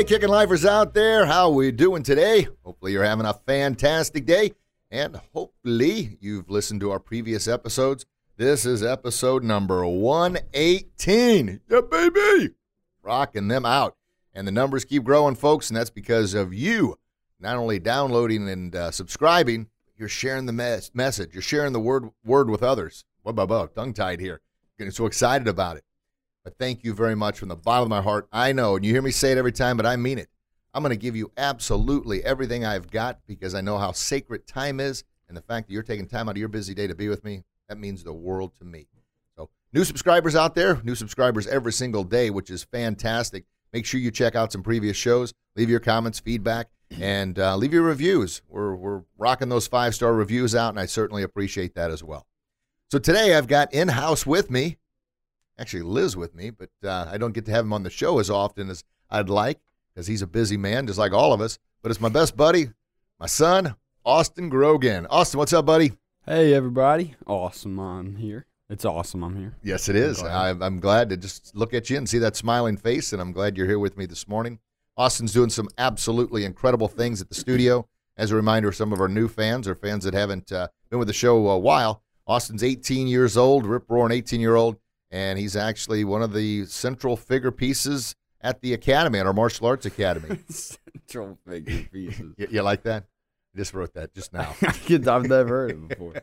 Hey, kicking lifers out there, how we doing today? Hopefully you're having a fantastic day, and hopefully you've listened to our previous episodes. This is episode number 118. Yeah, baby! Rocking them out. And the numbers keep growing, folks, and that's because of you not only downloading and uh, subscribing, you're sharing the mes- message. You're sharing the word word with others. Whoa, whoa, tongue tied here. Getting so excited about it. But thank you very much from the bottom of my heart. I know, and you hear me say it every time, but I mean it. I'm going to give you absolutely everything I've got because I know how sacred time is. And the fact that you're taking time out of your busy day to be with me, that means the world to me. So, new subscribers out there, new subscribers every single day, which is fantastic. Make sure you check out some previous shows, leave your comments, feedback, and uh, leave your reviews. We're, we're rocking those five star reviews out, and I certainly appreciate that as well. So, today I've got in house with me actually lives with me, but uh, I don't get to have him on the show as often as I'd like because he's a busy man, just like all of us. But it's my best buddy, my son, Austin Grogan. Austin, what's up, buddy? Hey, everybody. Awesome, I'm here. It's awesome, I'm here. Yes, it is. I'm, I'm glad to just look at you and see that smiling face, and I'm glad you're here with me this morning. Austin's doing some absolutely incredible things at the studio. As a reminder, some of our new fans or fans that haven't uh, been with the show a while, Austin's 18 years old, rip roaring 18 year old and he's actually one of the central figure pieces at the academy, at our martial arts academy. central figure pieces. you, you, like that? I just wrote that just now. I've never heard it before.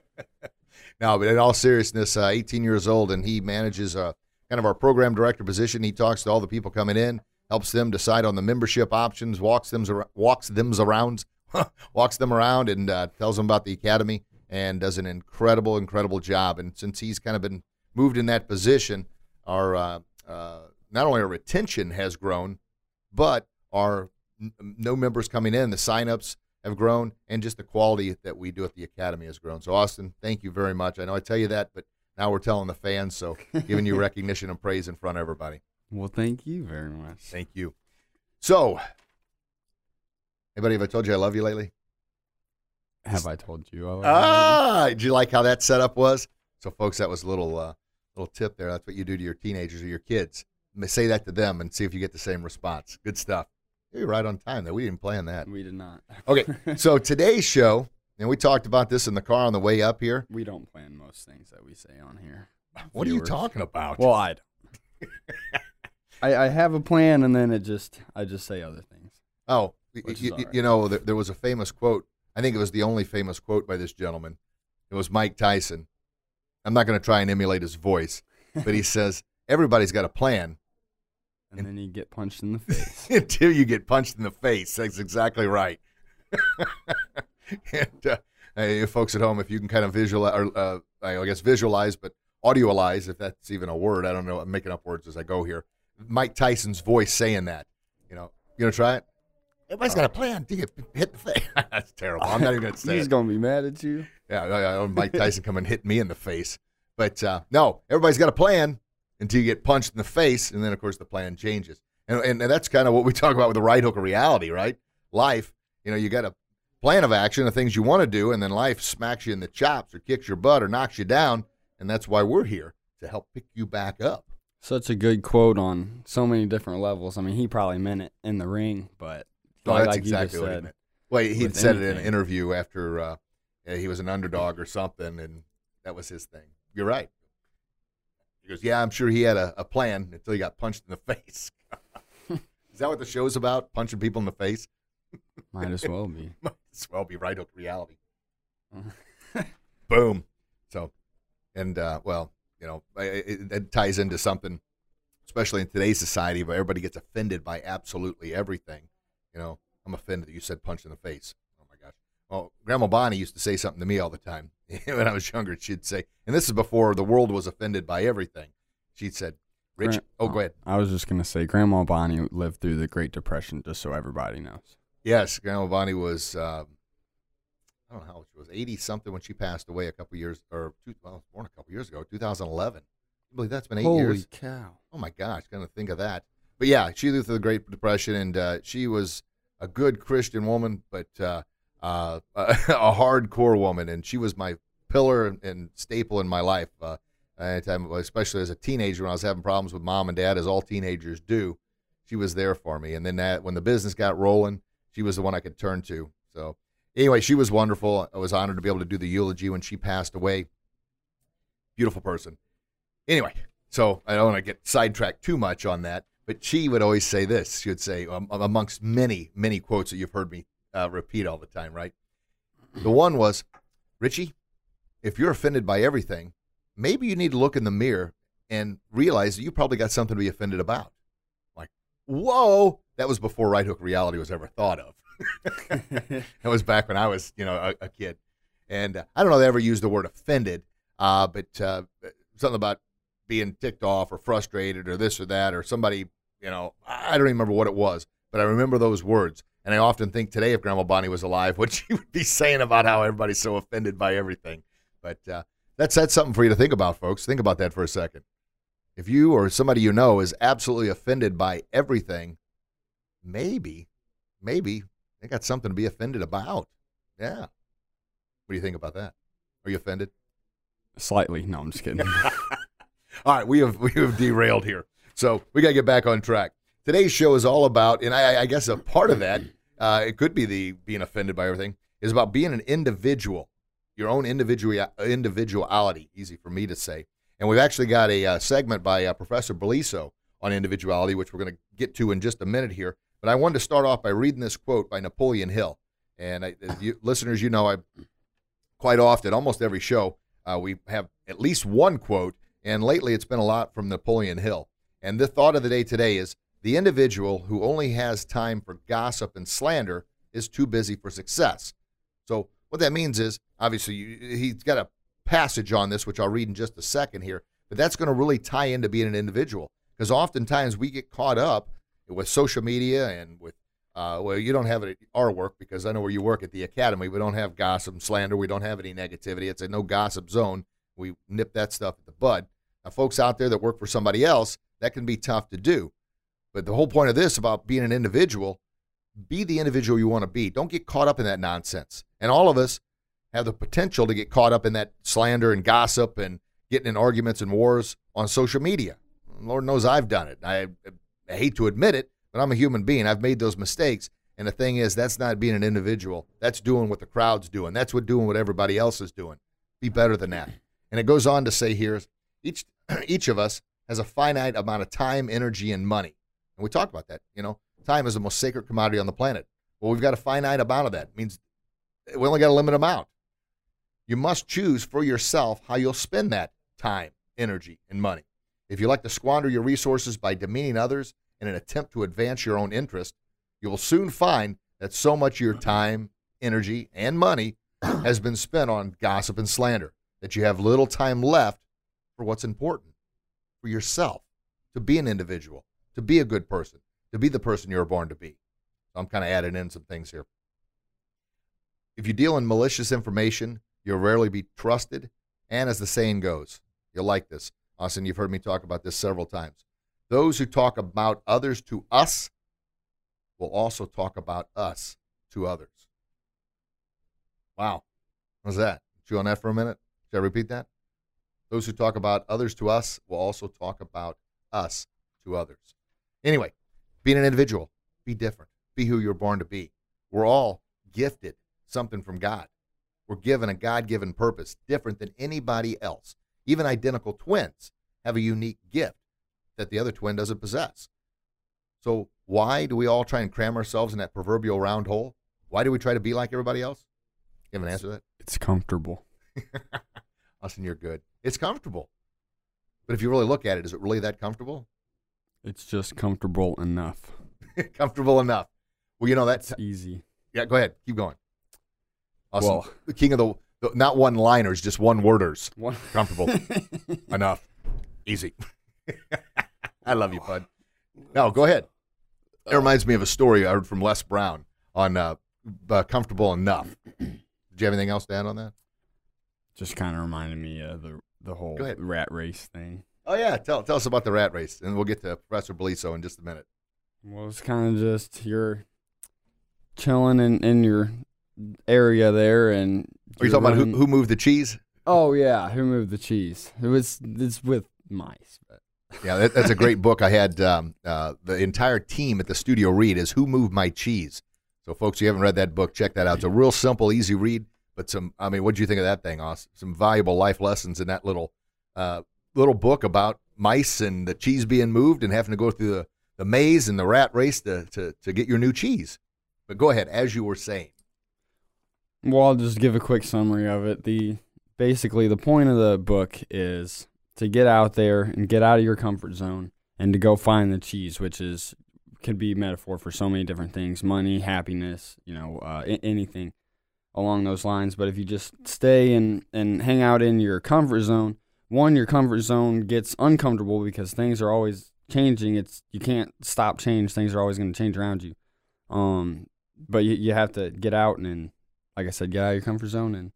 no, but in all seriousness, uh, 18 years old, and he manages a, kind of our program director position. He talks to all the people coming in, helps them decide on the membership options, walks them walks them around, walks them around, and uh, tells them about the academy, and does an incredible, incredible job. And since he's kind of been moved in that position, our uh, uh, not only our retention has grown, but our n- no members coming in, the signups have grown, and just the quality that we do at the academy has grown. So, Austin, thank you very much. I know I tell you that, but now we're telling the fans, so giving you recognition and praise in front of everybody. Well, thank you very much. Thank you. So, anybody have I told you I love you lately? Have I told you? I love ah, did you like how that setup was? So, folks, that was a little uh, little tip there. That's what you do to your teenagers or your kids. Say that to them and see if you get the same response. Good stuff. You're right on time, though. We didn't plan that. We did not. okay, so today's show, and we talked about this in the car on the way up here. We don't plan most things that we say on here. What Viewers. are you talking about? Well, I. I, I, have a plan, and then it just I just say other things. Oh, you, right. you, know, there, there was a famous quote. I think it was the only famous quote by this gentleman. It was Mike Tyson I'm not going to try and emulate his voice, but he says everybody's got a plan. And, and then you get punched in the face. until you get punched in the face. That's exactly right. and uh, hey, folks at home, if you can kind of visualize, or uh, I guess visualize, but audioalize, if that's even a word. I don't know. I'm making up words as I go here. Mike Tyson's voice saying that. You know, you gonna try it? Everybody's got a plan. Do you hit the face? that's terrible. I'm not even gonna say. He's gonna be mad at you. Yeah, Mike Tyson come and hit me in the face. But uh, no, everybody's got a plan until you get punched in the face, and then of course the plan changes. And, and, and that's kind of what we talk about with the right hook of reality, right? Life, you know, you got a plan of action, the things you want to do, and then life smacks you in the chops or kicks your butt or knocks you down, and that's why we're here to help pick you back up. Such a good quote on so many different levels. I mean, he probably meant it in the ring, but no, like, that's like exactly what said, he meant. Well, he said anything. it in an interview after uh, he was an underdog or something, and that was his thing. You're right. He goes, Yeah, I'm sure he had a, a plan until he got punched in the face. Is that what the show's about? Punching people in the face? Might as well be. Might as well be right hook reality. Boom. So, and uh, well, you know, it, it ties into something, especially in today's society, where everybody gets offended by absolutely everything. You know, I'm offended that you said punch in the face. Well, Grandma Bonnie used to say something to me all the time. when I was younger, she'd say, and this is before the world was offended by everything. She'd said, "Rich." Gran- oh, go ahead. I was just gonna say, Grandma Bonnie lived through the Great Depression, just so everybody knows. Yes, Grandma Bonnie was. Uh, I don't know how old she was, eighty something when she passed away a couple years, or two, well, born a couple years ago, two thousand eleven. I believe that's been eight Holy years. Holy cow! Oh my gosh, gonna think of that. But yeah, she lived through the Great Depression, and uh, she was a good Christian woman, but uh, uh, a hardcore woman, and she was my pillar and, and staple in my life. Uh, anytime, especially as a teenager, when I was having problems with mom and dad, as all teenagers do, she was there for me. And then that, when the business got rolling, she was the one I could turn to. So anyway, she was wonderful. I was honored to be able to do the eulogy when she passed away. Beautiful person. Anyway, so I don't want to get sidetracked too much on that, but she would always say this. She would say, um, amongst many, many quotes that you've heard me uh, repeat all the time, right? The one was, Richie, if you're offended by everything, maybe you need to look in the mirror and realize that you probably got something to be offended about. Like, whoa, that was before right hook reality was ever thought of. that was back when I was, you know, a, a kid. And uh, I don't know if they ever used the word offended, uh, but uh, something about being ticked off or frustrated or this or that or somebody, you know, I don't even remember what it was, but I remember those words. And I often think today, if Grandma Bonnie was alive, what she would be saying about how everybody's so offended by everything. But uh, that's that's something for you to think about, folks. Think about that for a second. If you or somebody you know is absolutely offended by everything, maybe, maybe they got something to be offended about. Yeah. What do you think about that? Are you offended? Slightly. No, I'm just kidding. All right, we have we have derailed here, so we got to get back on track. Today's show is all about, and I, I guess a part of that, uh, it could be the being offended by everything, is about being an individual, your own individual individuality. Easy for me to say. And we've actually got a uh, segment by uh, Professor Beliso on individuality, which we're going to get to in just a minute here. But I wanted to start off by reading this quote by Napoleon Hill. And I, you, listeners, you know, I quite often, almost every show, uh, we have at least one quote. And lately, it's been a lot from Napoleon Hill. And the thought of the day today is the individual who only has time for gossip and slander is too busy for success. So, what that means is obviously, you, he's got a passage on this, which I'll read in just a second here, but that's going to really tie into being an individual because oftentimes we get caught up with social media and with uh, well, you don't have it at our work because I know where you work at the academy. We don't have gossip and slander. We don't have any negativity. It's a no gossip zone. We nip that stuff at the bud. Now, folks out there that work for somebody else, that can be tough to do. But the whole point of this about being an individual, be the individual you want to be. Don't get caught up in that nonsense. And all of us have the potential to get caught up in that slander and gossip and getting in arguments and wars on social media. Lord knows I've done it. I, I hate to admit it, but I'm a human being. I've made those mistakes. And the thing is, that's not being an individual. That's doing what the crowd's doing. That's what doing what everybody else is doing. Be better than that. And it goes on to say here, each each of us has a finite amount of time, energy, and money. And we talk about that. You know, time is the most sacred commodity on the planet. Well, we've got a finite amount of that. It means we only got a limited amount. You must choose for yourself how you'll spend that time, energy, and money. If you like to squander your resources by demeaning others in an attempt to advance your own interest, you will soon find that so much of your time, energy, and money has been spent on gossip and slander that you have little time left for what's important for yourself, to be an individual, to be a good person, to be the person you were born to be. I'm kind of adding in some things here. If you deal in malicious information, you'll rarely be trusted. And as the saying goes, you'll like this. Austin, you've heard me talk about this several times. Those who talk about others to us will also talk about us to others. Wow. What's that? Chew on that for a minute. Should I repeat that? Those who talk about others to us will also talk about us to others. Anyway, being an individual, be different. Be who you're born to be. We're all gifted something from God. We're given a God given purpose different than anybody else. Even identical twins have a unique gift that the other twin doesn't possess. So, why do we all try and cram ourselves in that proverbial round hole? Why do we try to be like everybody else? You have an answer to that? it's comfortable. Austin, you're good. It's comfortable. But if you really look at it, is it really that comfortable? It's just comfortable enough. comfortable enough. Well, you know, that's. It's easy. Yeah, go ahead. Keep going. Austin, Well- the king of the, the not one liners, just one worders. One. Comfortable enough. Easy. I love you, bud. No, go ahead. It reminds me of a story I heard from Les Brown on uh, uh, "Comfortable Enough." Did you have anything else to add on that? Just kind of reminded me of the the whole rat race thing. Oh yeah, tell tell us about the rat race, and we'll get to Professor Beliso in just a minute. Well, it's kind of just you're chilling in, in your area there, and Are you talking about who, who moved the cheese? Oh yeah, who moved the cheese? It was it's with mice, but Yeah, that, that's a great book. I had um, uh, the entire team at the studio read is "Who Moved My Cheese." So, folks, you haven't read that book, check that out. It's a real simple, easy read, but some. I mean, what do you think of that thing, Oz? Some valuable life lessons in that little uh, little book about mice and the cheese being moved and having to go through the, the maze and the rat race to, to to get your new cheese. But go ahead, as you were saying. well, I'll just give a quick summary of it. The basically the point of the book is to get out there and get out of your comfort zone and to go find the cheese, which is could be metaphor for so many different things: money, happiness, you know, uh, anything along those lines. But if you just stay and and hang out in your comfort zone, one, your comfort zone gets uncomfortable because things are always changing. It's you can't stop change. Things are always going to change around you. Um, but you you have to get out and, and like I said, get out of your comfort zone, and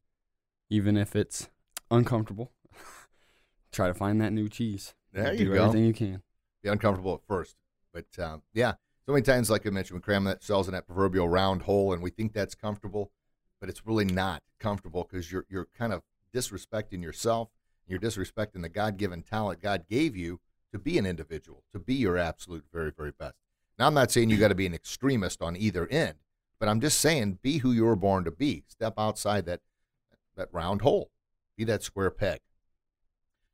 even if it's uncomfortable, try to find that new cheese. There Do you go. everything you can. be uncomfortable at first. But um, yeah, so many times, like I mentioned, we cram that cells in that proverbial round hole, and we think that's comfortable, but it's really not comfortable because you're you're kind of disrespecting yourself. You're disrespecting the God-given talent God gave you to be an individual, to be your absolute very very best. Now, I'm not saying you got to be an extremist on either end, but I'm just saying be who you were born to be. Step outside that that round hole. Be that square peg.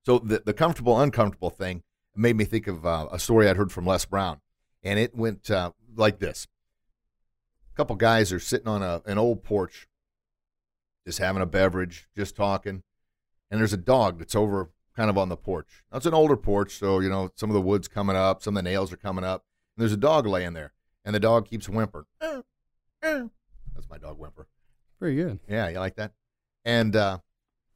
So the the comfortable uncomfortable thing made me think of uh, a story I'd heard from Les Brown, and it went uh, like this: A couple guys are sitting on a an old porch, just having a beverage, just talking, and there's a dog that's over kind of on the porch. Now it's an older porch, so you know some of the wood's coming up, some of the nails are coming up, and there's a dog laying there, and the dog keeps whimpering. That's my dog whimper. Pretty good. Yeah, you like that? And uh,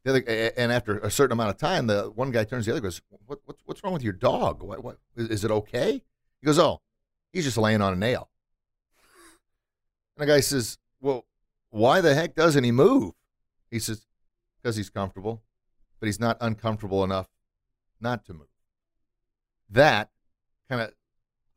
the other, and after a certain amount of time, the one guy turns to the other, and goes, "What, what what's wrong with your dog? What, what is, is it okay?" He goes, "Oh, he's just laying on a nail." And the guy says, "Well, why the heck doesn't he move?" He says, "Because he's comfortable, but he's not uncomfortable enough not to move." That kind of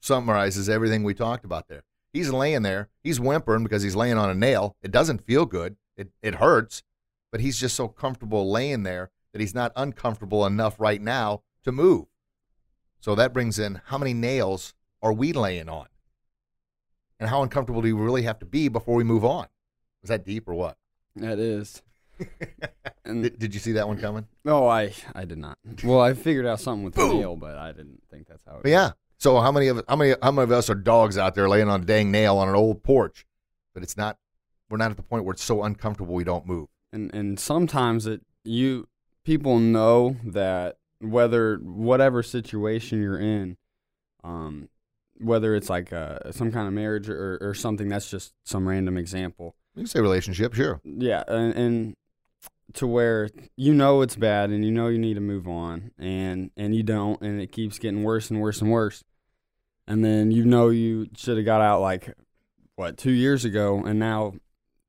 summarizes everything we talked about there. He's laying there. He's whimpering because he's laying on a nail. It doesn't feel good. It it hurts, but he's just so comfortable laying there that he's not uncomfortable enough right now to move. So that brings in how many nails are we laying on? And how uncomfortable do we really have to be before we move on? Was that deep or what? That is. And Did, did you see that one coming? no, I I did not. Well, I figured out something with the nail, but I didn't think that's how it. Yeah. So how many of how many how many of us are dogs out there laying on a dang nail on an old porch? But it's not. We're not at the point where it's so uncomfortable we don't move. and and sometimes it you people know that whether whatever situation you're in um whether it's like uh, some kind of marriage or, or something that's just some random example You can say relationship, sure. yeah and, and to where you know it's bad and you know you need to move on and and you don't and it keeps getting worse and worse and worse and then you know you should have got out like what two years ago and now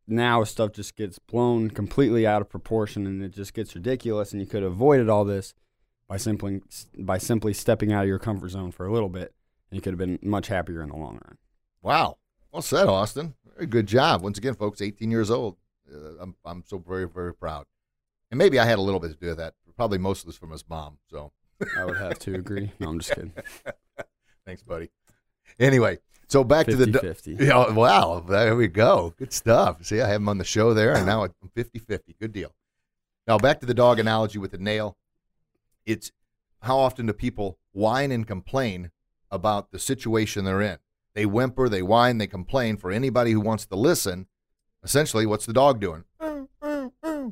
now stuff just gets blown completely out of proportion and it just gets ridiculous and you could have avoided all this by simply by simply stepping out of your comfort zone for a little bit and you could have been much happier in the long run Wow. Well said, Austin. Very good job. Once again, folks, 18 years old. Uh, I'm, I'm so very, very proud. And maybe I had a little bit to do with that. Probably most of this from his mom. So i would have to agree no i'm just kidding thanks, buddy. Anyway, so back to the. 50 do- Yeah, wow. There we go. Good stuff. See, I have him on the show there, and now it's 50 50. Good deal. Now, back to the dog analogy with the nail. It's how often do people whine and complain about the situation they're in? They whimper, they whine, they complain. For anybody who wants to listen, essentially, what's the dog doing?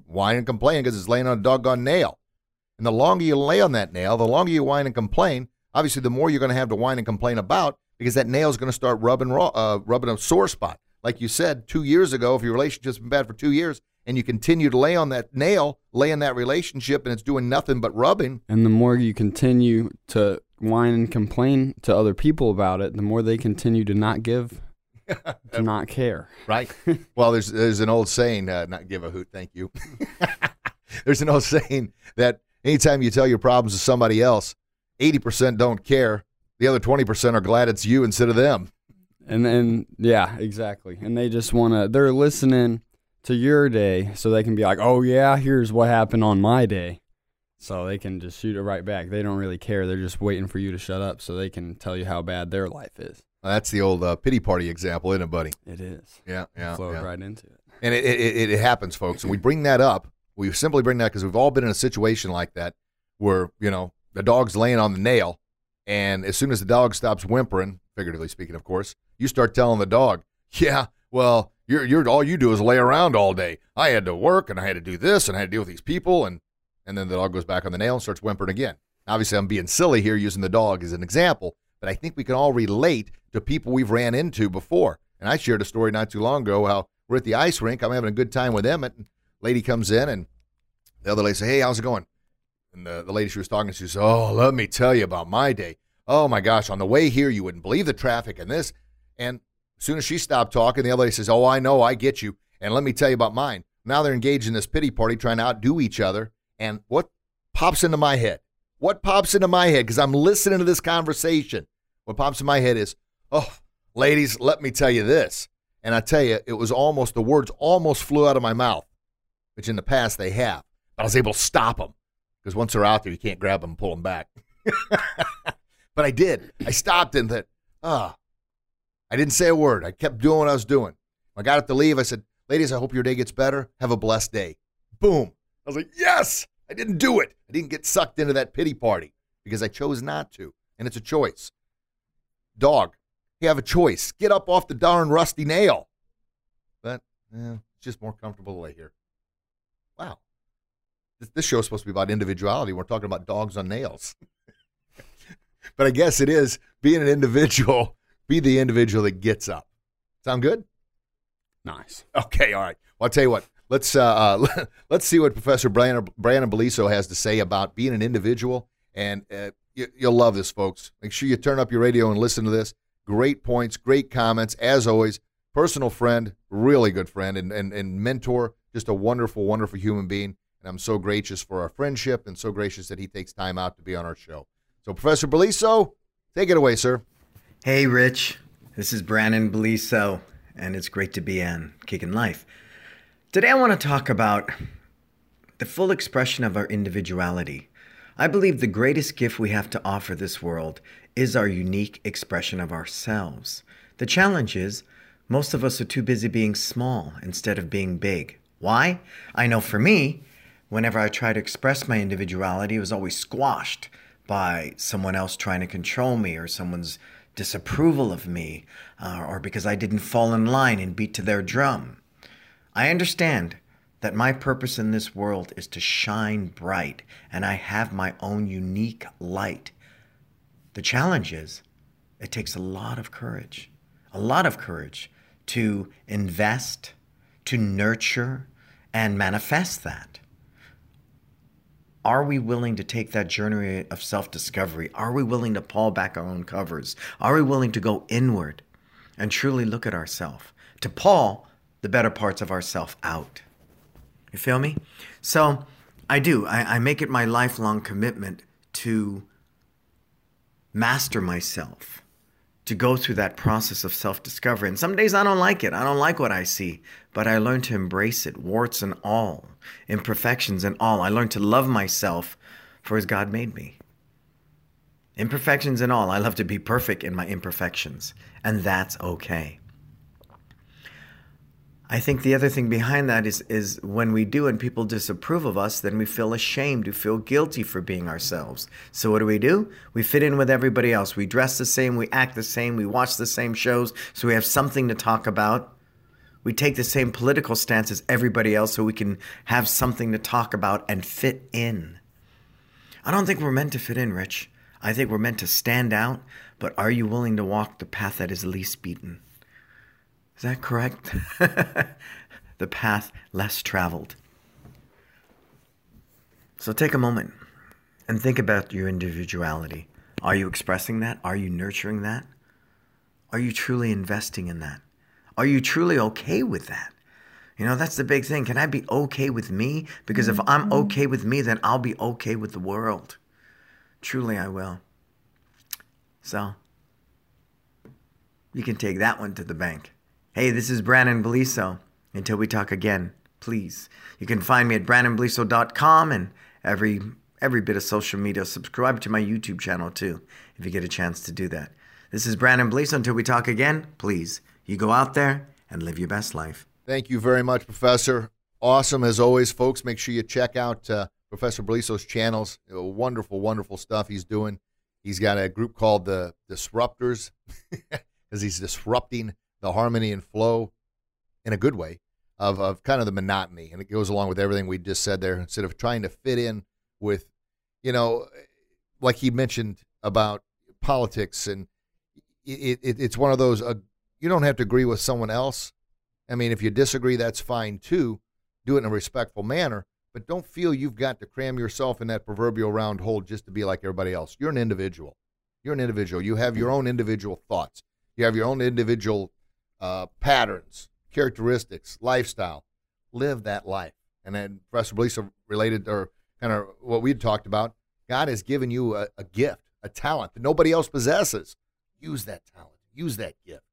Whine and complain because it's laying on a doggone nail. And the longer you lay on that nail, the longer you whine and complain, obviously, the more you're going to have to whine and complain about because that nail is going to start rubbing uh, rubbing a sore spot. Like you said, two years ago, if your relationship's been bad for two years and you continue to lay on that nail, lay in that relationship, and it's doing nothing but rubbing, And the more you continue to whine and complain to other people about it, the more they continue to not give, to not care. Right. well, there's there's an old saying, uh, not give a hoot, thank you. there's an old saying that anytime you tell your problems to somebody else, 80% don't care. The other 20% are glad it's you instead of them. And then, yeah, exactly. And they just want to, they're listening to your day so they can be like, oh, yeah, here's what happened on my day. So they can just shoot it right back. They don't really care. They're just waiting for you to shut up so they can tell you how bad their life is. Well, that's the old uh, pity party example, isn't it, buddy? It is. Yeah, yeah. Flow yeah. right into it. And it, it, it happens, folks. And we bring that up. We simply bring that because we've all been in a situation like that where, you know, the dog's laying on the nail. And as soon as the dog stops whimpering, figuratively speaking, of course, you start telling the dog, yeah, well, you're, you're all you do is lay around all day. I had to work and I had to do this and I had to deal with these people. And, and then the dog goes back on the nail and starts whimpering again. Obviously, I'm being silly here using the dog as an example, but I think we can all relate to people we've ran into before. And I shared a story not too long ago how we're at the ice rink. I'm having a good time with Emmett. And lady comes in, and the other lady says, Hey, how's it going? And the, the lady she was talking to, says, Oh, let me tell you about my day. Oh my gosh, on the way here, you wouldn't believe the traffic and this. And as soon as she stopped talking, the other lady says, Oh, I know, I get you. And let me tell you about mine. Now they're engaged in this pity party trying to outdo each other. And what pops into my head? What pops into my head? Because I'm listening to this conversation. What pops in my head is, Oh, ladies, let me tell you this. And I tell you, it was almost, the words almost flew out of my mouth, which in the past they have. But I was able to stop them because once they're out there, you can't grab them and pull them back. but I did. I stopped and that, ah, I didn't say a word. I kept doing what I was doing. When I got up to leave. I said, ladies, I hope your day gets better. Have a blessed day. Boom. I was like, yes, I didn't do it. I didn't get sucked into that pity party because I chose not to. And it's a choice. Dog, you have a choice. Get up off the darn rusty nail. But eh, it's just more comfortable to lay here. Wow. This, this show's supposed to be about individuality. We're talking about dogs on nails. but I guess it is being an individual, be the individual that gets up. Sound good? Nice. Okay, all right. Well, I'll tell you what. Let's uh, uh, let's see what Professor Brannon, Brannon Beliso has to say about being an individual, and uh, you, you'll love this, folks. Make sure you turn up your radio and listen to this. Great points, great comments, as always. Personal friend, really good friend, and, and, and mentor. Just a wonderful, wonderful human being. And I'm so gracious for our friendship and so gracious that he takes time out to be on our show. So, Professor Beliso, take it away, sir. Hey, Rich. This is Brannon Beliso, and it's great to be in Kickin' Life. Today, I want to talk about the full expression of our individuality. I believe the greatest gift we have to offer this world is our unique expression of ourselves. The challenge is, most of us are too busy being small instead of being big. Why? I know for me, whenever I try to express my individuality, it was always squashed by someone else trying to control me or someone's disapproval of me uh, or because I didn't fall in line and beat to their drum. I understand that my purpose in this world is to shine bright and I have my own unique light. The challenge is it takes a lot of courage, a lot of courage to invest, to nurture, and manifest that. Are we willing to take that journey of self discovery? Are we willing to pull back our own covers? Are we willing to go inward and truly look at ourselves? To pull the better parts of ourself out. You feel me? So I do. I, I make it my lifelong commitment to master myself, to go through that process of self discovery. And some days I don't like it. I don't like what I see, but I learn to embrace it, warts and all, imperfections and all. I learn to love myself for as God made me. Imperfections and all. I love to be perfect in my imperfections, and that's okay. I think the other thing behind that is is when we do and people disapprove of us, then we feel ashamed, we feel guilty for being ourselves. So what do we do? We fit in with everybody else. We dress the same, we act the same, we watch the same shows, so we have something to talk about. We take the same political stance as everybody else so we can have something to talk about and fit in. I don't think we're meant to fit in, Rich. I think we're meant to stand out, but are you willing to walk the path that is least beaten? Is that correct? the path less traveled. So take a moment and think about your individuality. Are you expressing that? Are you nurturing that? Are you truly investing in that? Are you truly okay with that? You know, that's the big thing. Can I be okay with me? Because if I'm mm-hmm. okay with me, then I'll be okay with the world. Truly, I will. So, you can take that one to the bank. Hey, this is Brannon Beliso. Until we talk again, please. You can find me at brannonbeliso.com and every every bit of social media. Subscribe to my YouTube channel too, if you get a chance to do that. This is Brannon Beliso. Until we talk again, please, you go out there and live your best life. Thank you very much, Professor. Awesome as always, folks. Make sure you check out uh, Professor Beliso's channels. You know, wonderful, wonderful stuff he's doing. He's got a group called the Disruptors because he's disrupting the harmony and flow in a good way of, of kind of the monotony. And it goes along with everything we just said there. Instead of trying to fit in with, you know, like he mentioned about politics, and it, it, it's one of those, uh, you don't have to agree with someone else. I mean, if you disagree, that's fine too. Do it in a respectful manner, but don't feel you've got to cram yourself in that proverbial round hole just to be like everybody else. You're an individual. You're an individual. You have your own individual thoughts. You have your own individual uh, patterns, characteristics, lifestyle. Live that life. And then Professor Beliso related, or kind of what we talked about, God has given you a, a gift, a talent that nobody else possesses. Use that talent. Use that gift.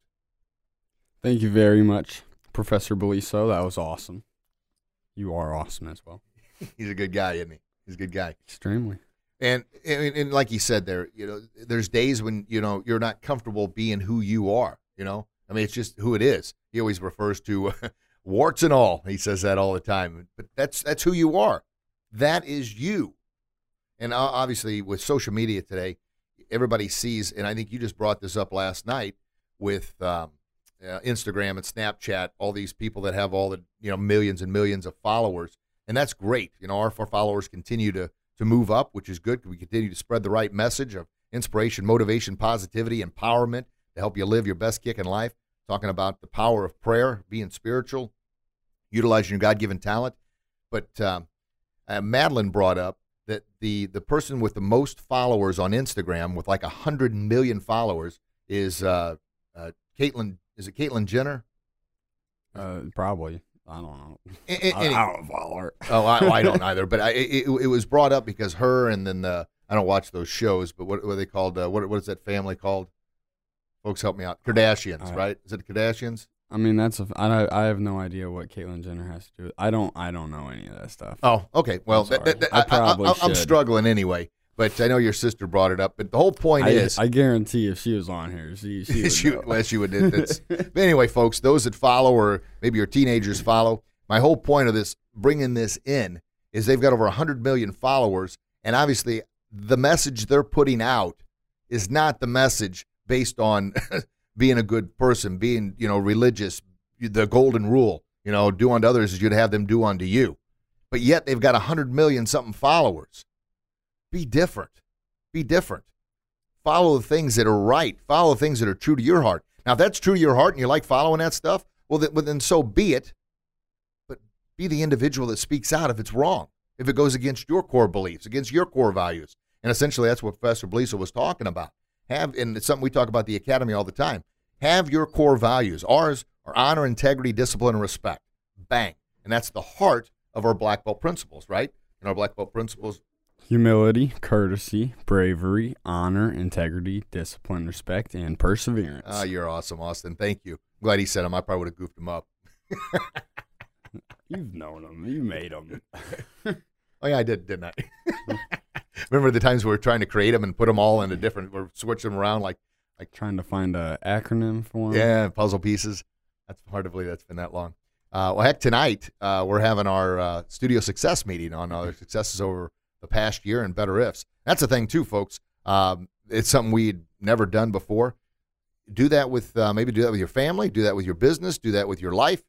Thank you very much, Professor Beliso. That was awesome. You are awesome as well. He's a good guy, isn't he? He's a good guy. Extremely. And, and and like he said there, you know, there's days when you know you're not comfortable being who you are. You know, I mean, it's just who it is. He always refers to warts and all. He says that all the time. But that's that's who you are. That is you. And obviously, with social media today, everybody sees. And I think you just brought this up last night with um, uh, Instagram and Snapchat. All these people that have all the you know millions and millions of followers, and that's great. You know, our, followers continue to to move up, which is good. We continue to spread the right message of inspiration, motivation, positivity, empowerment to help you live your best kick in life. Talking about the power of prayer, being spiritual, utilizing your God given talent. But um, uh, Madeline brought up that the, the person with the most followers on Instagram, with like 100 million followers, is uh, uh, Caitlyn. Is it Caitlyn Jenner? Uh, probably. I don't know. I, I don't follow her. Oh, I, I don't either. But I, it, it was brought up because her and then the I don't watch those shows, but what, what are they called? Uh, what what is that family called? Folks, help me out. Kardashians, I- right? Is it Kardashians? I mean, that's a. I, I have no idea what Caitlyn Jenner has to do. with I don't. I don't know any of that stuff. Oh, okay. Well, I'm that- sorry. that- that- I probably am struggling anyway. But I know your sister brought it up. But the whole point I, is, I guarantee if she was on here, she she would she, well, she would. That's, but anyway, folks, those that follow or maybe your teenagers follow, my whole point of this, bringing this in, is they've got over 100 million followers. And obviously, the message they're putting out is not the message based on being a good person, being, you know, religious, the golden rule, you know, do unto others as you'd have them do unto you. But yet they've got 100 million something followers. Be different. Be different follow the things that are right. Follow the things that are true to your heart. Now, if that's true to your heart and you like following that stuff, well, then, so be it. But be the individual that speaks out if it's wrong, if it goes against your core beliefs, against your core values. And essentially, that's what Professor Beliso was talking about. Have, and it's something we talk about at the academy all the time. Have your core values. Ours are honor, integrity, discipline, and respect. Bang. And that's the heart of our black belt principles, right? And our black belt principles Humility, courtesy, bravery, honor, integrity, discipline, respect, and perseverance. Ah, you're awesome, Austin. Thank you. I'm glad he said them. I probably would have goofed him up. You've known them. You made them. Oh yeah, I did, didn't I? Remember the times we were trying to create them and put them all into different, we're switching them around like, like Trying to find a acronym for 'em. yeah, puzzle pieces. That's hard to believe that's been that long. Uh, well, heck, tonight uh, we're having our uh, studio success meeting on our successes over the past year and better ifs. That's the thing too, folks. Um, it's something we'd never done before. Do that with uh, maybe do that with your family. Do that with your business. Do that with your life.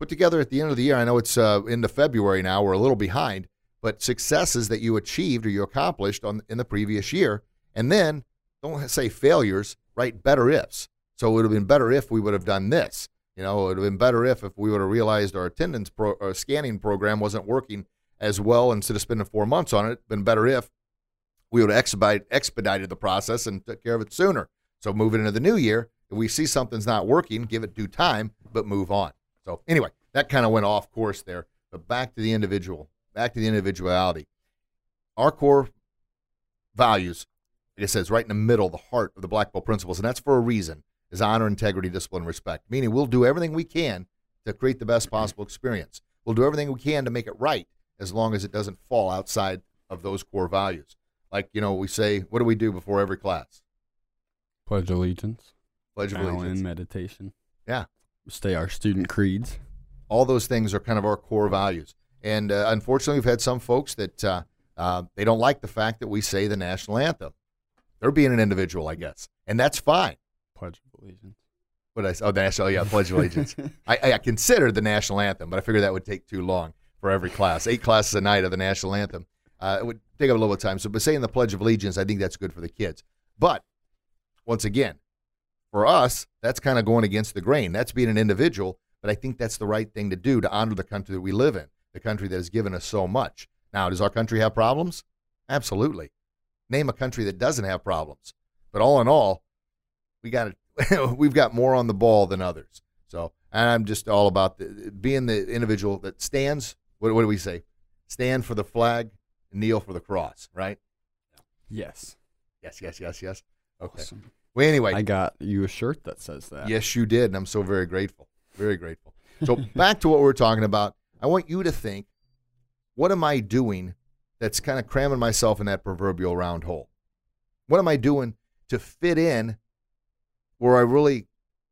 Put together at the end of the year. I know it's uh, into February now. We're a little behind, but successes that you achieved or you accomplished on in the previous year, and then don't say failures. Write better ifs. So it would have been better if we would have done this. You know, it would have been better if if we would have realized our attendance pro, or scanning program wasn't working as well instead of spending four months on it. Been better if we would have expedite, expedited the process and took care of it sooner. So moving into the new year, if we see something's not working, give it due time, but move on. So anyway, that kind of went off course there. But back to the individual, back to the individuality. Our core values, like I said, is right in the middle, the heart of the Black Belt principles, and that's for a reason, is honor, integrity, discipline, respect. Meaning we'll do everything we can to create the best possible experience. We'll do everything we can to make it right as long as it doesn't fall outside of those core values. Like, you know, we say, what do we do before every class? Pledge allegiance. Pledge of allegiance. in meditation. Yeah. Stay our student creeds. all those things are kind of our core values. And uh, unfortunately, we've had some folks that uh, uh, they don't like the fact that we say the national anthem. They're being an individual, I guess, and that's fine. Pledge of allegiance. What I oh, the national yeah, Pledge of Allegiance. I, I considered the national anthem, but I figured that would take too long for every class. Eight classes a night of the national anthem. Uh, it would take up a little bit of time. So, but saying the Pledge of Allegiance, I think that's good for the kids. But once again, for us, that's kind of going against the grain. That's being an individual, but I think that's the right thing to do to honor the country that we live in, the country that has given us so much. Now, does our country have problems? Absolutely. Name a country that doesn't have problems. But all in all, we got we've got more on the ball than others. So and I'm just all about the, being the individual that stands. What, what do we say? Stand for the flag, kneel for the cross. Right? Yes. Yes, yes, yes, yes. Okay. Awesome. Well, anyway, I got you a shirt that says that. Yes, you did, and I'm so very grateful. Very grateful. So back to what we are talking about. I want you to think, what am I doing that's kind of cramming myself in that proverbial round hole? What am I doing to fit in where I really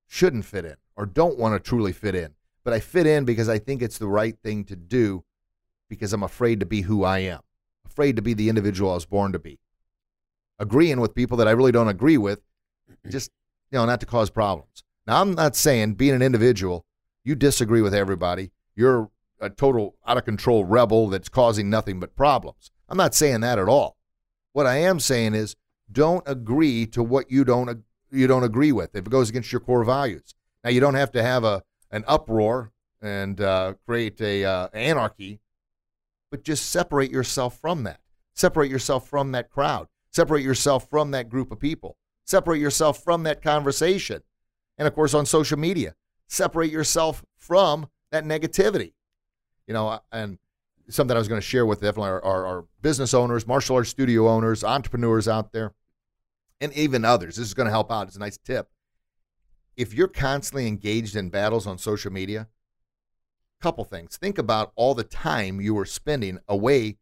shouldn't fit in or don't want to truly fit in? But I fit in because I think it's the right thing to do because I'm afraid to be who I am, afraid to be the individual I was born to be. Agreeing with people that I really don't agree with, just you know, not to cause problems. Now, I'm not saying being an individual, you disagree with everybody. You're a total out of control rebel that's causing nothing but problems. I'm not saying that at all. What I am saying is don't agree to what you don't you don't agree with if it goes against your core values. Now, you don't have to have a an uproar and uh, create a uh, anarchy, but just separate yourself from that. Separate yourself from that crowd. Separate yourself from that group of people. Separate yourself from that conversation. And of course, on social media, separate yourself from that negativity. You know, and something I was going to share with definitely our, our, our business owners, martial arts studio owners, entrepreneurs out there, and even others. This is going to help out. It's a nice tip. If you're constantly engaged in battles on social media, couple things. Think about all the time you were spending away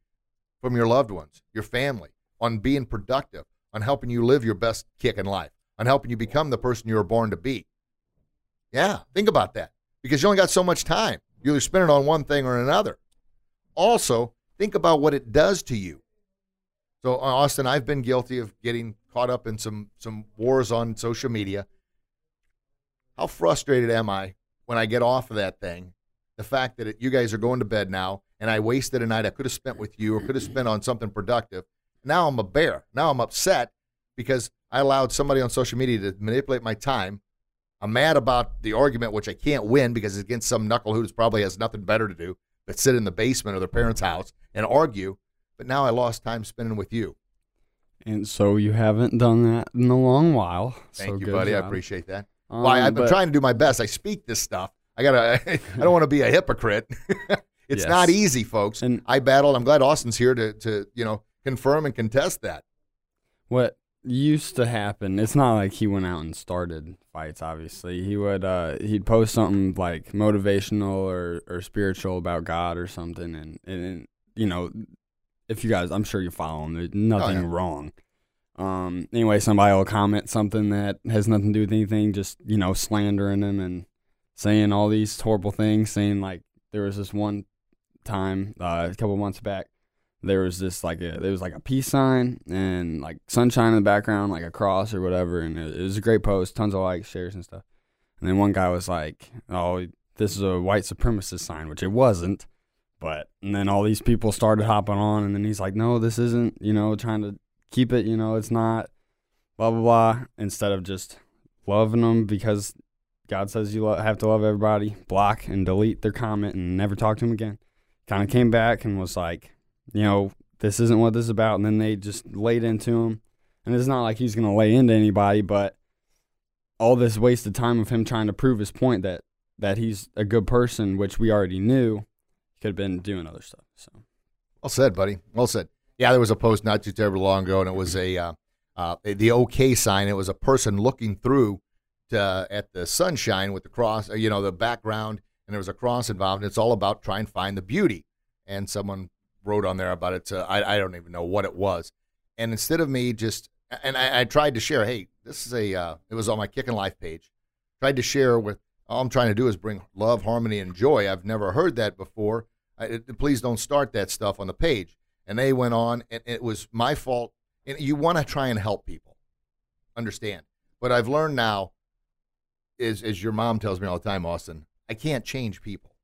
from your loved ones, your family, on being productive, on helping you live your best kick in life, on helping you become the person you were born to be. Yeah, think about that because you only got so much time. You either spend it on one thing or another. Also, think about what it does to you. So, uh, Austin, I've been guilty of getting caught up in some some wars on social media. How frustrated am I when I get off of that thing? The fact that it, you guys are going to bed now, and I wasted a night I could have spent with you or could have spent on something productive. Now I'm a bear. Now I'm upset because I allowed somebody on social media to manipulate my time. I'm mad about the argument, which I can't win because it's against some knucklehead who probably has nothing better to do but sit in the basement of their parents' house and argue. But now I lost time spending with you. And so you haven't done that in a long while. Thank so you, buddy. I appreciate that. Um, Why I've been but- trying to do my best. I speak this stuff. I gotta. I don't want to be a hypocrite. it's Yes. not easy, folks. And- I battled. I'm glad Austin's here to to you know confirm and contest that. What used to happen, it's not like he went out and started fights, obviously. He would uh he'd post something like motivational or, or spiritual about God or something and, and you know, if you guys I'm sure you follow him, there's nothing Oh, yeah. wrong. Um anyway, somebody will comment something that has nothing to do with anything, just, you know, slandering him and saying all these horrible things, saying like there was this one time, uh, a couple months back, there was this like a there was like a peace sign and like sunshine in the background, like a cross or whatever, and it, it was a great post, tons of likes, shares and stuff. And then one guy was like, "Oh, this is a white supremacist sign," which it wasn't. But and then all these people started hopping on, and then he's like, "No, this isn't." You know, trying to keep it. You know, it's not. Blah blah blah. Instead of just loving them because God says you have to love everybody, block and delete their comment and never talk to them again. Kind of came back and was like, you know, this isn't what this is about, and then they just laid into him. And it's not like he's gonna lay into anybody, but all this wasted time of him trying to prove his point that that he's a good person, which we already knew, could have been doing other stuff. So, well said, buddy. Well said. Yeah, there was a post not too terribly long ago, and it was a uh, uh, the OK sign. It was a person looking through to, at the sunshine with the cross, uh, you know, the background, and there was a cross involved. And it's all about trying to find the beauty. And someone wrote on there about it. I, I don't even know what it was. And instead of me just, and I, I tried to share, hey, this is a, uh, it was on my Kickin' Life page. Tried to share with, all I'm trying to do is bring love, harmony, and joy. I've never heard that before. I, it, please don't start that stuff on the page. And they went on, and it was my fault. And you want to try and help people, understand. But I've learned now, is as your mom tells me all the time, Austin, I can't change people.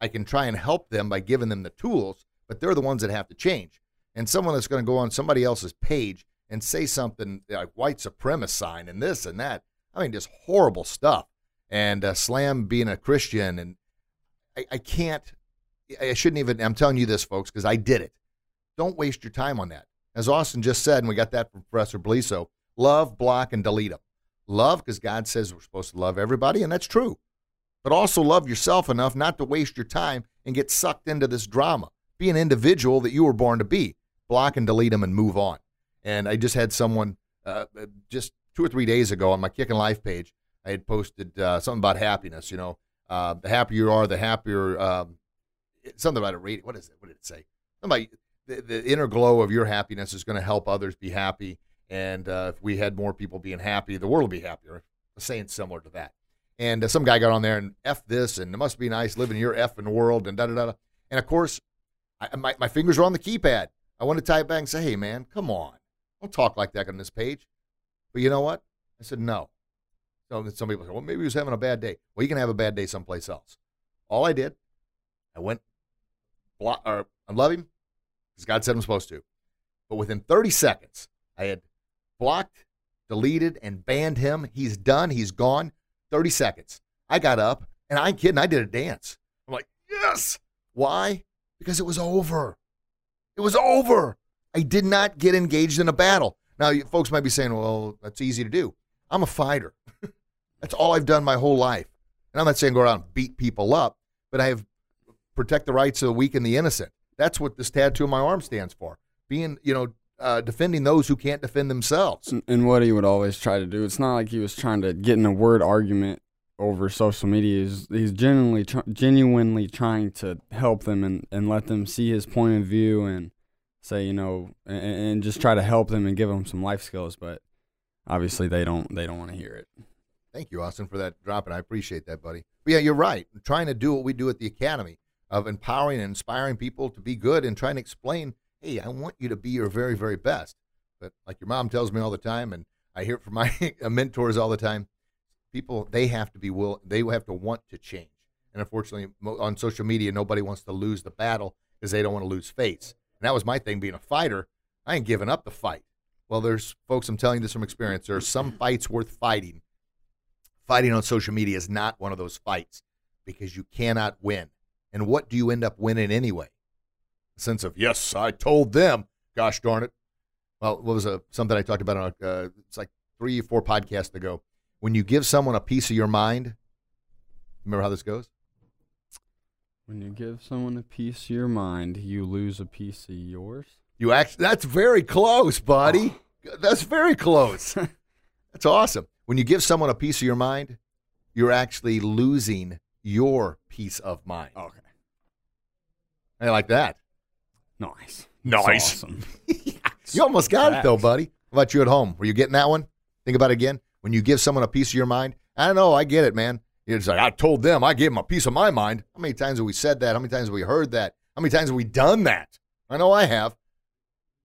I can try and help them by giving them the tools, but they're the ones that have to change. And someone that's going to go on somebody else's page and say something like white supremacist sign and this and that. I mean, just horrible stuff. And uh, Slam being a Christian, and I, I can't, I shouldn't even, I'm telling you this, folks, because I did it. Don't waste your time on that. As Austin just said, and we got that from Professor Beliso, love, block, and delete them. Love, because God says we're supposed to love everybody, and that's true. But also love yourself enough not to waste your time and get sucked into this drama. Be an individual that you were born to be. Block and delete them and move on. And I just had someone uh, just two or three days ago on my Kickin' Life page. I had posted uh, something about happiness. You know, uh, the happier you are, the happier. Um, something about a rating. What is it? What did it say? Somebody, the, the inner glow of your happiness is going to help others be happy. And uh, if we had more people being happy, the world would be happier. A saying similar to that. And uh, some guy got on there and f this, and it must be nice living in your effing world, and da da da. And of course, I, my, my fingers are on the keypad. I want to type back and say, hey, man, come on. Don't talk like that on this page. But you know what? I said, no. So some people say, well, maybe he was having a bad day. Well, you can have a bad day someplace else. All I did, I went, block, or I love him because God said I'm supposed to. But within 30 seconds, I had blocked, deleted, and banned him. He's done. He's gone. 30 seconds. I got up and I'm kidding. I did a dance. I'm like, yes. Why? Because it was over. It was over. I did not get engaged in a battle. Now, folks might be saying, well, that's easy to do. I'm a fighter. that's all I've done my whole life. And I'm not saying go around and beat people up, but I have protect the rights of the weak and the innocent. That's what this tattoo on my arm stands for. Being, you know, uh, defending those who can't defend themselves. And what he would always try to do, it's not like he was trying to get in a word argument over social media is he's genuinely tr- genuinely trying to help them and, and let them see his point of view and say you know and, and just try to help them and give them some life skills but obviously they don't they don't want to hear it. Thank you austin for that drop and i appreciate that buddy. But yeah you're right. I'm trying to do what we do at the academy of empowering and inspiring people to be good and trying to explain hey i want you to be your very very best. But like your mom tells me all the time and i hear it from my mentors all the time people they have to be will they have to want to change. And unfortunately, on social media, nobody wants to lose the battle because they don't want to lose face. And that was my thing being a fighter. I ain't giving up the fight. Well, there's folks. I'm telling you this from experience. There are some fights worth fighting. Fighting on social media is not one of those fights because you cannot win. And what do you end up winning anyway? A sense of yes, I told them. Gosh darn it. Well, what was a something I talked about on a, uh, it's like three or four podcasts ago when you give someone a piece of your mind, remember how this goes? When you give someone a piece of your mind, you lose a piece of yours. You actually that's very close, buddy. Oh. That's very close. that's awesome. When you give someone a piece of your mind, you're actually losing your peace of mind. Okay. I like that. Nice. Nice. Awesome. you almost got it though, buddy. How about you at home? Were you getting that one? Think about it again when you give someone a piece of your mind. I don't know. I get it, man. It's like, I told them I gave them a piece of my mind. How many times have we said that? How many times have we heard that? How many times have we done that? I know I have.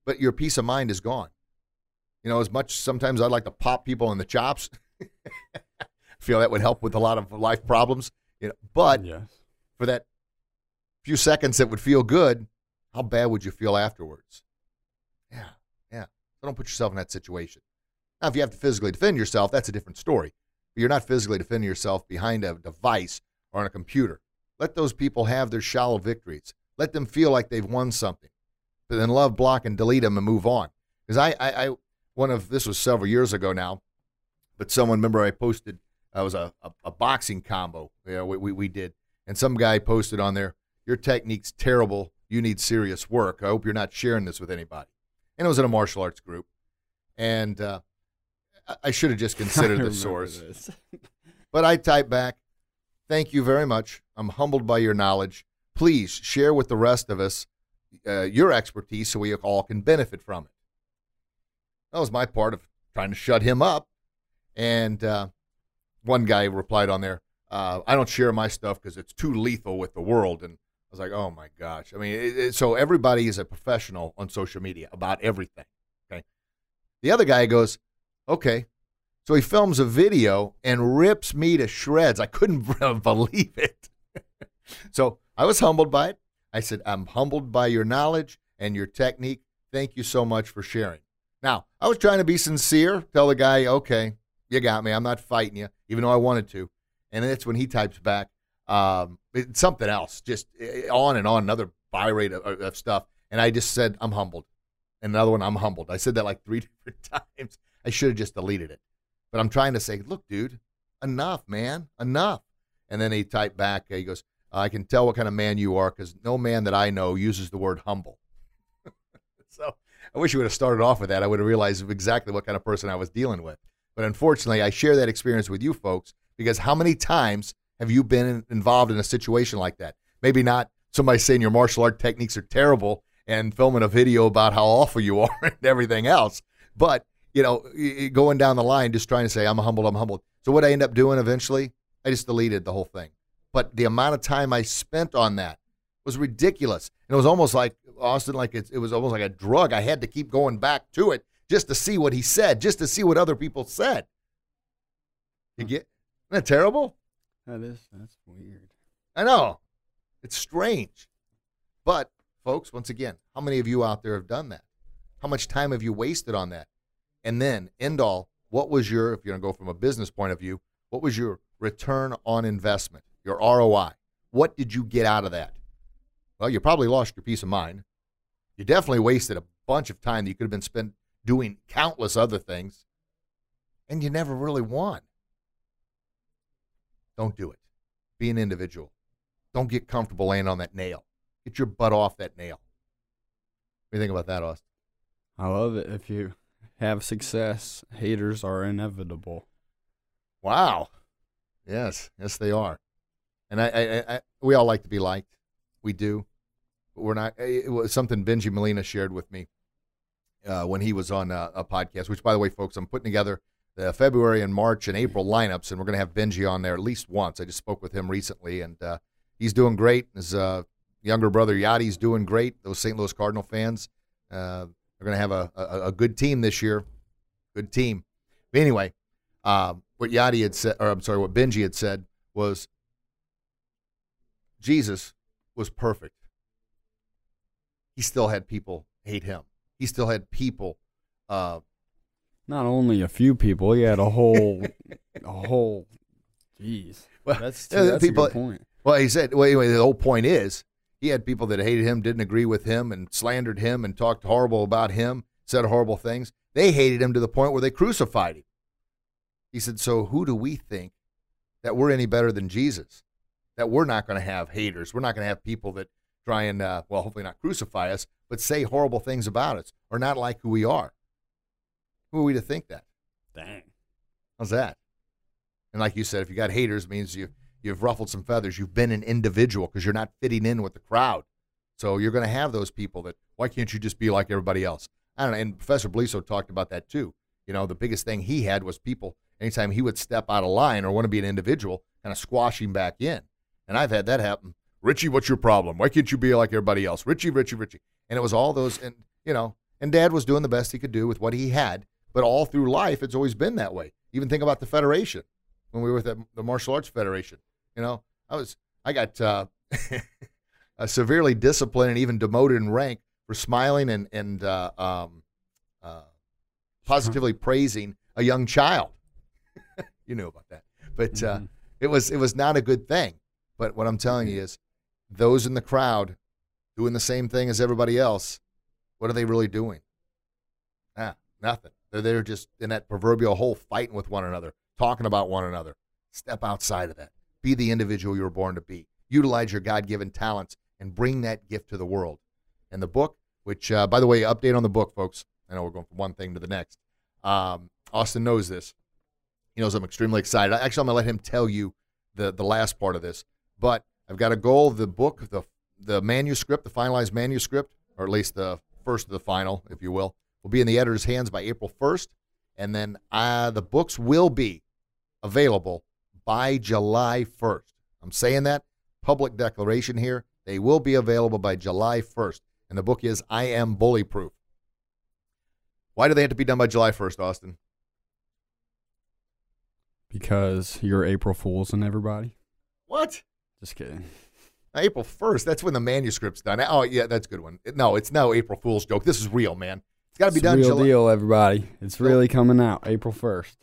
But your peace of mind is gone. You know, as much sometimes I'd like to pop people in the chops. I feel that would help with a lot of life problems. You know, but yes. for that few seconds that would feel good, how bad would you feel afterwards? Yeah, yeah. So don't put yourself in that situation. Now, if you have to physically defend yourself, that's a different story. But you're not physically defending yourself behind a device or on a computer. Let those people have their shallow victories. Let them feel like they've won something. but then love, block, and delete them and move on. Because I, I, I, one of this was several years ago now, but someone remember I posted I was a, a, a boxing combo. We, we, we did, and some guy posted on there, "Your technique's terrible. You need serious work. I hope you're not sharing this with anybody." And it was in a martial arts group, and uh, I- should have just considered the source. But I type back, thank you very much. I'm humbled by your knowledge. Please share with the rest of us uh, your expertise so we all can benefit from it. That was my part of trying to shut him up. And uh, one guy replied on there, uh, I don't share my stuff because it's too lethal with the world. And I was like, oh my gosh. I mean, it, it, so everybody is a professional on social media about everything. Okay. The other guy goes, okay, so he films a video and rips me to shreds. I couldn't believe it. so I was humbled by it. I said, I'm humbled by your knowledge and your technique. Thank you so much for sharing. Now, I was trying to be sincere, tell the guy, okay, you got me. I'm not fighting you, even though I wanted to. And that's when he types back um, something else, just eh, on and on, another birate of, of stuff. And I just said, I'm humbled. And another one, I'm humbled. I said that like three different times. I should have just deleted it. But I'm trying to say, look, dude, enough, man, enough. And then he typed back, he goes, I can tell what kind of man you are because no man that I know uses the word humble. so I wish you would have started off with that. I would have realized exactly what kind of person I was dealing with. But unfortunately, I share that experience with you folks because how many times have you been involved in a situation like that? Maybe not somebody saying your martial art techniques are terrible and filming a video about how awful you are and everything else, but you know, going down the line, just trying to say, I'm humbled, I'm humbled. So what I end up doing eventually, I just deleted the whole thing. But the amount of time I spent on that was ridiculous. And it was almost like, Austin, like it, it was almost like a drug. I had to keep going back to it just to see what he said, just to see what other people said. You get, isn't that terrible? That is that's weird. I know. It's strange. But, folks, once again, how many of you out there have done that? How much time have you wasted on that? And then, end all, what was your, if you're going to go from a business point of view, what was your return on investment, your ROI? What did you get out of that? Well, you probably lost your peace of mind. You definitely wasted a bunch of time that you could have been spent doing countless other things, and you never really won. Don't do it. Be an individual. Don't get comfortable laying on that nail. Get your butt off that nail. What do you think about that, Austin? I love it. If you have success, haters are inevitable. Wow. Yes, yes, they are. And I, I, I we all like to be liked. We do. But we're not. It was something Bengie Molina shared with me uh, when he was on a, a podcast. Which, by the way, folks, I'm putting together the February and March and April lineups, and we're going to have Bengie on there at least once. I just spoke with him recently, and uh, he's doing great. His uh, younger brother Yadi's doing great. Those St. Louis Cardinal fans uh, are going to have a, a, a good team this year. Good team. But anyway, um, what Yadi had said, or I'm sorry, what Bengie had said was Jesus was perfect. He still had people hate him. He still had people. Uh, Not only a few people, he had a whole, a whole. Jeez, Well, that's yeah, that's people- a good point. well, he said. Well, anyway, the whole point is he had people that hated him, didn't agree with him, and slandered him, and talked horrible about him, said horrible things. They hated him to the point where they crucified him. He said, "So who do we think that we're any better than Jesus? That we're not going to have haters? We're not going to have people that try and, uh, well, hopefully not crucify us, but say horrible things about us or not like who we are? Who are we to think that? Dang. How's that? And like you said, if you got haters, it means you you've ruffled some feathers. You've been an individual because you're not fitting in with the crowd. So you're going to have those people that why can't you just be like everybody else? I don't know. And Professor Beliso talked about that too. You know, the biggest thing he had was people. Anytime he would step out of line or want to be an individual, kind of squash him back in. And I've had that happen. Richie, what's your problem? Why can't you be like everybody else? Richie, Richie, Richie. And it was all those, and you know, and Dad was doing the best he could do with what he had. But all through life, it's always been that way. Even think about the Federation when we were with the Martial Arts Federation. You know, I was I got uh, uh, severely disciplined and even demoted in rank for smiling and and uh, um, uh, positively praising a young child. you knew about that, but uh, Mhm. it was it was not a good thing. But what I'm telling you is, those in the crowd doing the same thing as everybody else, What are they really doing? Ah, nothing. They're there just in that proverbial hole fighting with one another, talking about one another. Step outside of that. Be the individual you were born to be. Utilize your God given talents and bring that gift to the world. And the book, which, uh, by the way, update on the book, folks. I know we're going from one thing to the next. Um, Austin knows this. He knows I'm extremely excited. Actually, I'm going to let him tell you the, the last part of this. But I've got a goal. The book, the, the manuscript, the finalized manuscript, or at least the first of the final, if you will, will be in the editor's hands by April 1st. And then uh, the books will be available by July 1st. I'm saying that public declaration here. They will be available by July 1st. And the book is I Am Bully Proof. Why do they have to be done by July 1st, Austin? Because you're April Fools and everybody. What? Just kidding. April 1st. That's when the manuscript's done. Oh, yeah, that's a good one. No, it's no April Fool's joke. This is real, man. It's got to be It's done real July. deal, everybody. It's really coming out April 1st.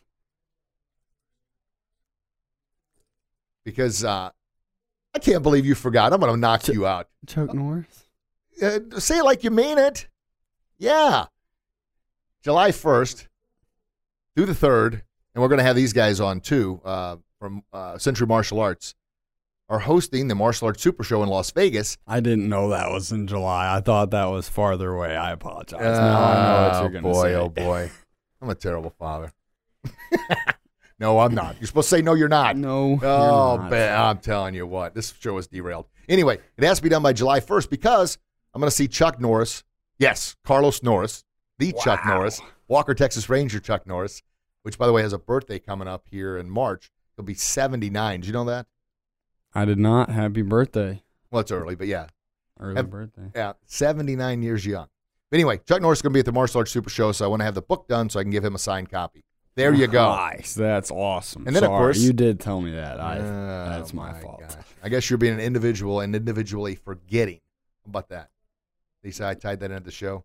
Because uh, I can't believe you forgot. I'm going to knock you out. Chuck Norris? Uh, say it like you mean it. Yeah. July 1st through the 3rd, and we're going to have these guys on too uh, from uh, Century Martial Arts, are hosting the Martial Arts Super Show in Las Vegas. I didn't know that was in July. I thought that was farther away. I apologize. now I know what Oh, you're going to boy, oh boy. I'm a terrible father. no, I'm not. You're supposed to say no, you're not. No. Oh, you're not. man, I'm telling you what, this show is derailed. Anyway, it has to be done by July 1st because I'm going to see Chuck Norris. Yes, Carlos Norris, the Chuck Norris, Walker, Texas Ranger Chuck Norris, which, by the way, has a birthday coming up here in March. He'll be 79. Did you know that? I did not. Happy birthday. Well, it's early, but yeah, Early Have- birthday. yeah, 79 years young. But anyway, Chuck Norris is going to be at the Martial Arts Super Show, so I want to have the book done so I can give him a signed copy. There you go. Nice. That's awesome. And then, of Sorry, course- you did tell me that. I, Oh, that's my, fault. gosh. I guess you're being an individual and individually forgetting. How about that? Lisa, I tied that into the show.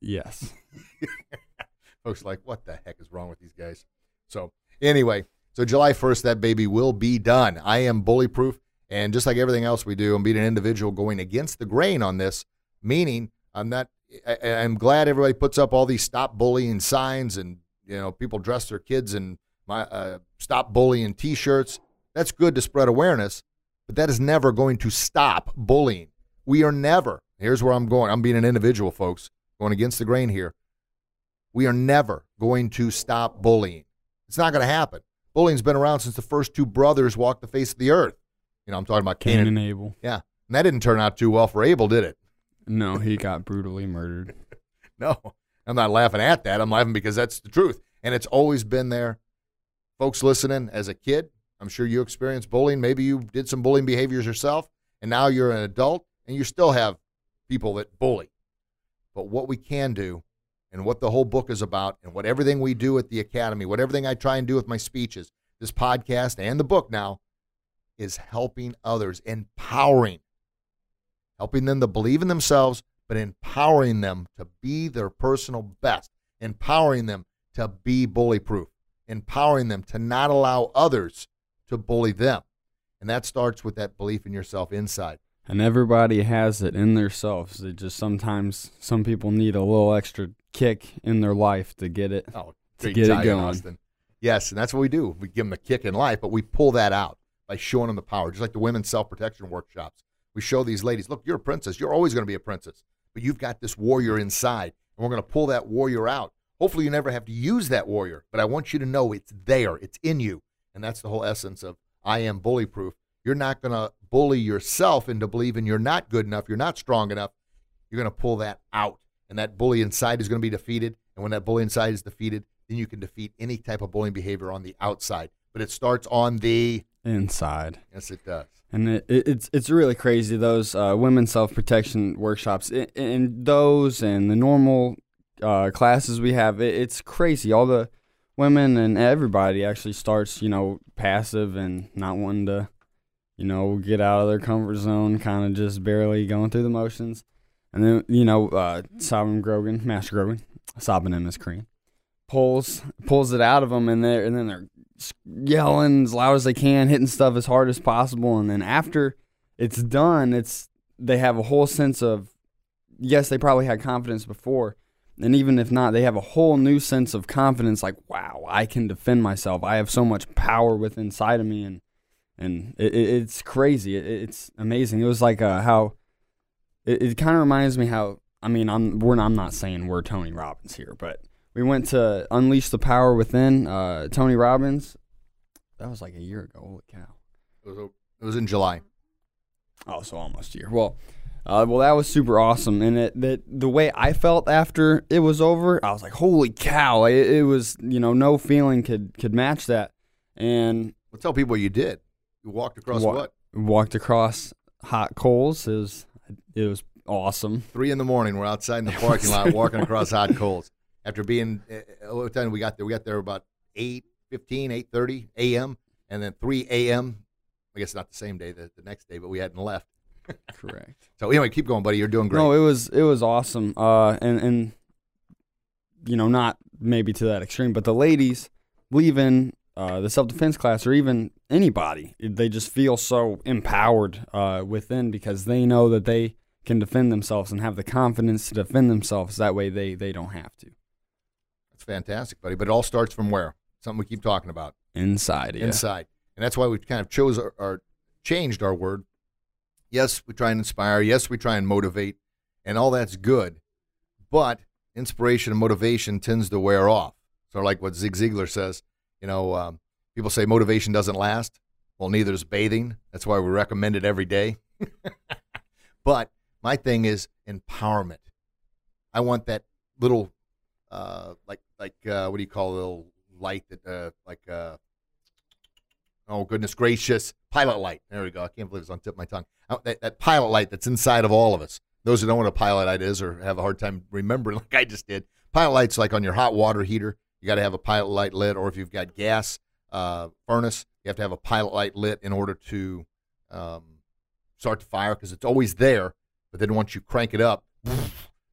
Yes. Folks like, what the heck is wrong with these guys? So, anyway, so July 1st, that baby will be done. I am bully proof. And just like everything else we do, I'm being an individual going against the grain on this, meaning I'm not, I, I'm glad everybody puts up all these stop bullying signs and, you know, people dress their kids in my uh, stop bullying t shirts. That's good to spread awareness, but that is never going to stop bullying. We are never, here's where I'm going. I'm being an individual, folks, going against the grain here. We are never going to stop bullying. It's not going to happen. Bullying's been around since the first two brothers walked the face of the earth. You know, I'm talking about Cain Cain and Abel. yeah, and that didn't turn out too well for Abel, did it? No, he got brutally murdered. No, I'm not laughing at that. I'm laughing because that's the truth, and it's always been there. Folks listening, as a kid, I'm sure you experienced bullying. Maybe you did some bullying behaviors yourself, and now you're an adult, and you still have people that bully. But what we can do, and what the whole book is about, and what everything we do at the academy, what everything I try and do with my speeches, this podcast, and the book now, is helping others, empowering, helping them to believe in themselves, but empowering them to be their personal best, empowering them to be bully proof, empowering them to not allow others to bully them. And that starts with that belief in yourself inside. And everybody has it in themselves. It just sometimes some people need a little extra kick in their life to get it. Oh, To get it going. Austin. Yes, and that's what we do. We give them a kick in life, but we pull that out by showing them the power, just like the women's self protection workshops. We show these ladies, look, you're a princess. You're always going to be a princess, but you've got this warrior inside, and we're going to pull that warrior out. Hopefully, you never have to use that warrior, but I want you to know it's there, it's in you. And that's the whole essence of I am bully proof. You're not going to bully yourself into believing you're not good enough, you're not strong enough. You're going to pull that out, and that bully inside is going to be defeated. And when that bully inside is defeated, then you can defeat any type of bullying behavior on the outside. But it starts on the Inside. yes, it does. And it, it, it's it's really crazy those uh, women's self protection workshops and, and those and the normal uh, classes we have. It, it's crazy. All the women and everybody actually starts you know passive and not wanting to you know get out of their comfort zone, kind of just barely going through the motions. And then you know uh, Sovereign Grogan, Master Grogan, sobbing in his cream, pulls pulls it out of them, and they and then they're yelling as loud as they can, hitting stuff as hard as possible, and then after it's done, it's they have a whole sense of yes, they probably had confidence before, and even if not, they have a whole new sense of confidence. Like, wow, I can defend myself. I have so much power within inside of me, and and it, it, it's crazy. It, it's amazing. It was like uh, how it, it kind of reminds me how I mean I'm we're I'm not saying we're Tony Robbins here, but we went to Unleash the Power Within. Uh, Tony Robbins. That was like a year ago. Holy cow! It was, it was in July. Oh, so almost a year. Well, uh, well, that was super awesome, and it that the way I felt after it was over, I was like, "Holy cow!" It, it was, you know, no feeling could could match that. And well, tell people what you did. You walked across wa- what? Walked across hot coals. It was it was awesome. Three in the morning. We're outside in the parking lot walking across hot coals. After being, uh, what time we got there? We got there about 8, 15, 8.30 a.m. And then 3 a.m. I guess not the same day, the, the next day, but we hadn't left. Correct. So anyway, keep going, buddy. You're doing great. No, it was it was awesome. Uh, and and you know, not maybe to that extreme, but the ladies leaving uh, the self defense class or even anybody, they just feel so empowered uh, within because they know that they can defend themselves and have the confidence to defend themselves. That way, they they don't have to. Fantastic, buddy. But it all starts from where? Something we keep talking about. Inside, yeah. Inside. And that's why we kind of chose our, our changed our word. Yes, we try and inspire. Yes, we try and motivate, and all that's good. But inspiration and motivation tends to wear off. So, like what Zig Ziglar says, you know, um, people say motivation doesn't last. Well, neither does bathing. That's why we recommend it every day. but my thing is empowerment. I want that little, uh, like, like, uh, what do you call a little light that, uh, like, uh, oh goodness gracious, pilot light. There we go. I can't believe it's on tip of my tongue. Uh, that, that pilot light that's inside of all of us. Those who don't know what a pilot light is or have a hard time remembering, like I just did, pilot light's like on your hot water heater. You got to have a pilot light lit, or if you've got gas uh, furnace, you have to have a pilot light lit in order to um, start the fire because it's always there. But then once you crank it up,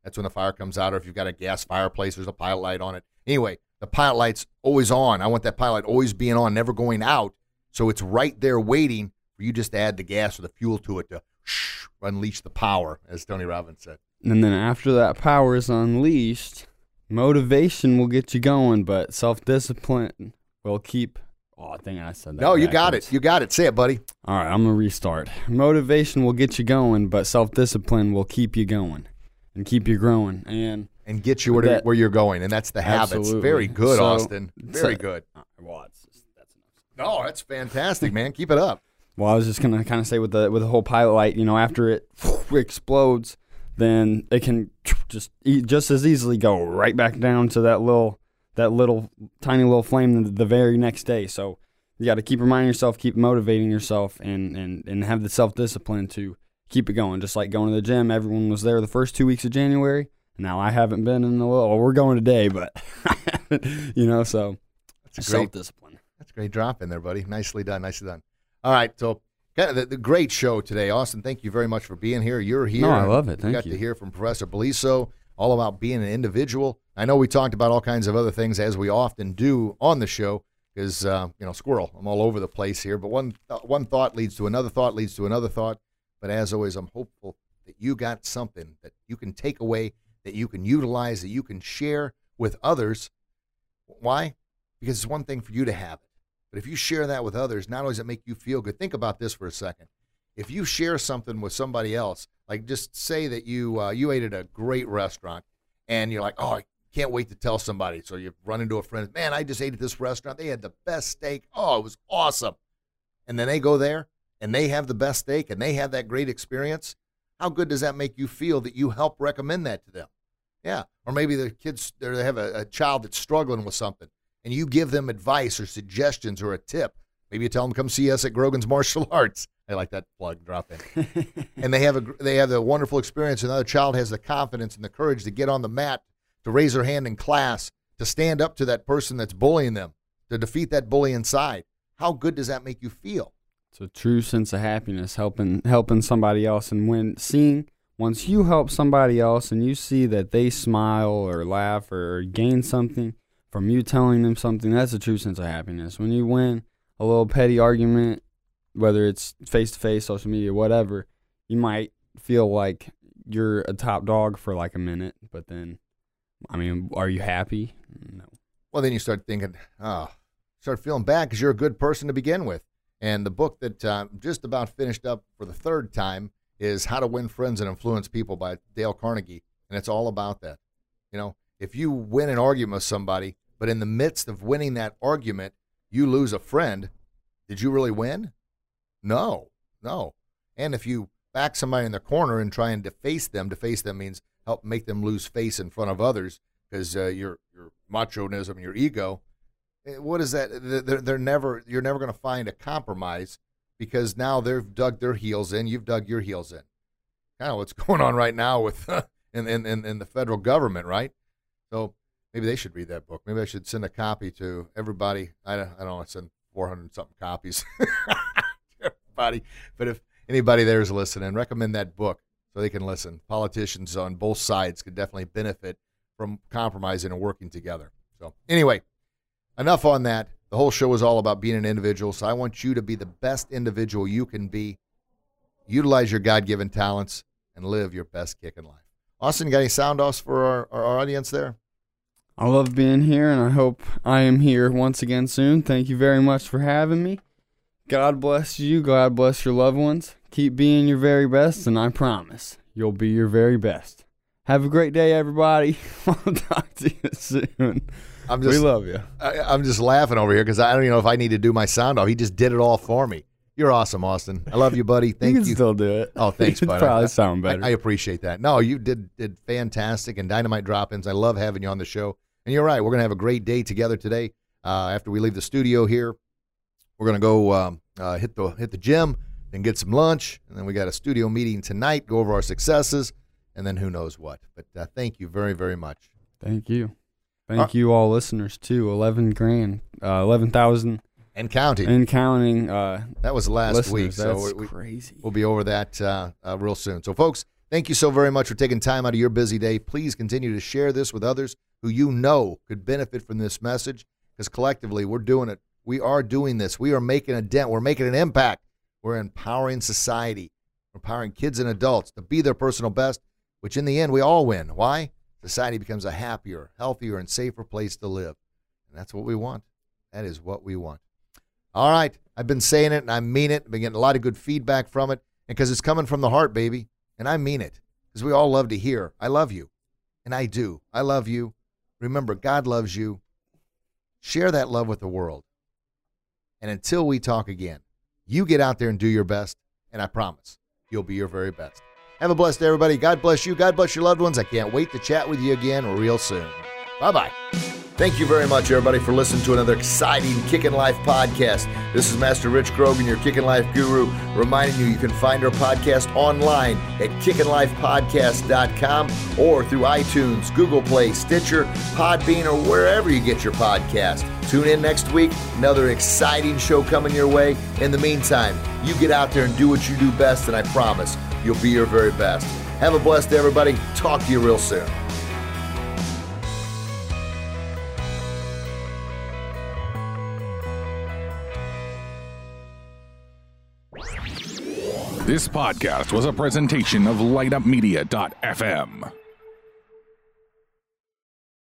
that's when the fire comes out. Or if you've got a gas fireplace, there's a pilot light on it. Anyway, the pilot light's always on. I want that pilot always being on, never going out. So it's right there waiting for you just to add the gas or the fuel to it to shh, unleash the power, as Tony Robbins said. And then after that power is unleashed, motivation will get you going, but self discipline will keep. Oh, I think I said that. No, you got it. You got it. Say it, buddy. All right, I'm gonna restart. Motivation will get you going, but self discipline will keep you going and keep you growing. And And get you where, That- where you're going. And that's the habits. Absolutely. Very good, So, Austin. Very good. uh, well, it's just, that's enough. No, that's fantastic, man. Keep it up. Well, I was just gonna kind of say with the with the whole pilot light, you know, after it explodes, then it can just just as easily go right back down to that little that little tiny little flame the, the very next day. So you got to keep reminding yourself, keep motivating yourself, and and and have the self discipline to keep it going. Just like going to the gym, everyone was there the first two weeks of January. Now I haven't been in a little. Well, we're going today, but you know, so That's a self great, discipline. that's a great drop in there, buddy. Nicely done. Nicely done. All right. So, kind of the, the great show today. Austin, thank you very much for being here. You're here. No, I love it. We Thank got you. to hear from Professor Beliso all about being an individual. I know we talked about all kinds of other things as we often do on the show because uh, you know squirrel. I'm all over the place here, but one th- one thought leads to another thought leads to another thought. But as always, I'm hopeful that you got something that you can take away, that you can utilize, that you can share with others. Why? Because it's one thing for you to have it, but if you share that with others, not only does it make you feel good. Think about this for a second. If you share something with somebody else, like just say that you uh, you ate at a great restaurant, and you're like, oh, I can't wait to tell somebody. So you run into a friend, man, I just ate at this restaurant. They had the best steak. Oh, it was awesome. And then they go there and they have the best steak and they have that great experience. How good does that make you feel that you help recommend that to them? Yeah. Or maybe the kids, they have a, a child that's struggling with something and you give them advice or suggestions or a tip. Maybe you tell them come see us at Grogan's Martial Arts. I like that plug drop in. and they have a they have a wonderful experience. Another child has the confidence and the courage to get on the mat, to raise their hand in class, to stand up to that person that's bullying them, to defeat that bully inside. How good does that make you feel? It's a true sense of happiness helping helping somebody else and when seeing once you help somebody else and you see that they smile or laugh or gain something from you telling them something, that's a true sense of happiness. When you win a little petty argument, whether it's face to face, social media, whatever, you might feel like you're a top dog for like a minute, but then, I mean, are you happy? No. Well, then you start thinking, oh, start feeling bad because you're a good person to begin with. And the book that uh, just about finished up for the third time is How to Win Friends and Influence People by Dale Carnegie. And it's all about that. You know, if you win an argument with somebody, but in the midst of winning that argument, you lose a friend, did you really win? No, no. And if you back somebody in the corner and try and deface them, deface them means help make them lose face in front of others because uh, your your machoism, your ego. Eh, What is that? They're, they're never. You're never going to find a compromise because now they've dug their heels in. You've dug your heels in. Kind of what's going on right now with in, in in in the federal government, right? So maybe they should read that book. Maybe I should send a copy to everybody. I don't, I don't know. Send 400 something copies. to everybody, but if anybody there is listening, recommend that book so they can listen. Politicians on both sides could definitely benefit from compromising and working together. So, anyway, enough on that. The whole show is all about being an individual. So, I want you to be the best individual you can be. Utilize your God given talents and live your best kick in life. Austin, got any sound offs for our, our, our audience there? I love being here, and I hope I am here once again soon. Thank you very much for having me. God bless you. God bless your loved ones. Keep being your very best, and I promise you'll be your very best. Have a great day, everybody. I'll talk to you soon. I'm we love you. I, I'm just laughing over here because I don't even know if I need to do my sound off. He just did it all for me. You're awesome, Austin. I love you, buddy. Thank you you. still do it. Oh, thanks, It'd probably I- sound better. I, I appreciate that. No, you did did fantastic and dynamite drop-ins. I love having you on the show. And you're right. We're gonna have a great day together today. Uh, after we leave the studio here, we're gonna go um, uh, hit the hit the gym and get some lunch, and then we got a studio meeting tonight. Go over our successes, and then who knows what. But uh, thank you very very much. Thank you. Thank Uh, you, all listeners, too. 11 grand, uh, 11,000 And counting. and counting uh, that was last listeners. week, so That's we, crazy. We'll be over that uh, uh, real soon. So, folks, thank you so very much for taking time out of your busy day. Please continue to share this with others who you know could benefit from this message because collectively we're doing it. We are doing this. We are making a dent. We're making an impact. We're empowering society, We're empowering kids and adults to be their personal best, which in the end we all win. Why? Society becomes a happier, healthier, and safer place to live. And that's what we want. That is what we want. All right. I've been saying it and I mean it. I've been getting a lot of good feedback from it. And because it's coming from the heart, baby. And I mean it. Because we all love to hear, I love you. And I do. I love you. Remember, God loves you. Share that love with the world. And until we talk again, you get out there and do your best. And I promise you'll be your very best. Have a blessed day, everybody. God bless you. God bless your loved ones. I can't wait to chat with you again real soon. Bye bye. Thank you very much, everybody, for listening to another exciting Kickin' Life podcast. This is Master Rich Grogan, your Kickin' Life guru, reminding you you can find our podcast online at kickinlifepodcast.com or through iTunes, Google Play, Stitcher, Podbean, or wherever you get your podcast. Tune in next week, another exciting show coming your way. In the meantime, you get out there and do what you do best, and I promise you'll be your very best. Have a blessed day, everybody. Talk to you real soon. This podcast was a presentation of LightUpMedia.fm.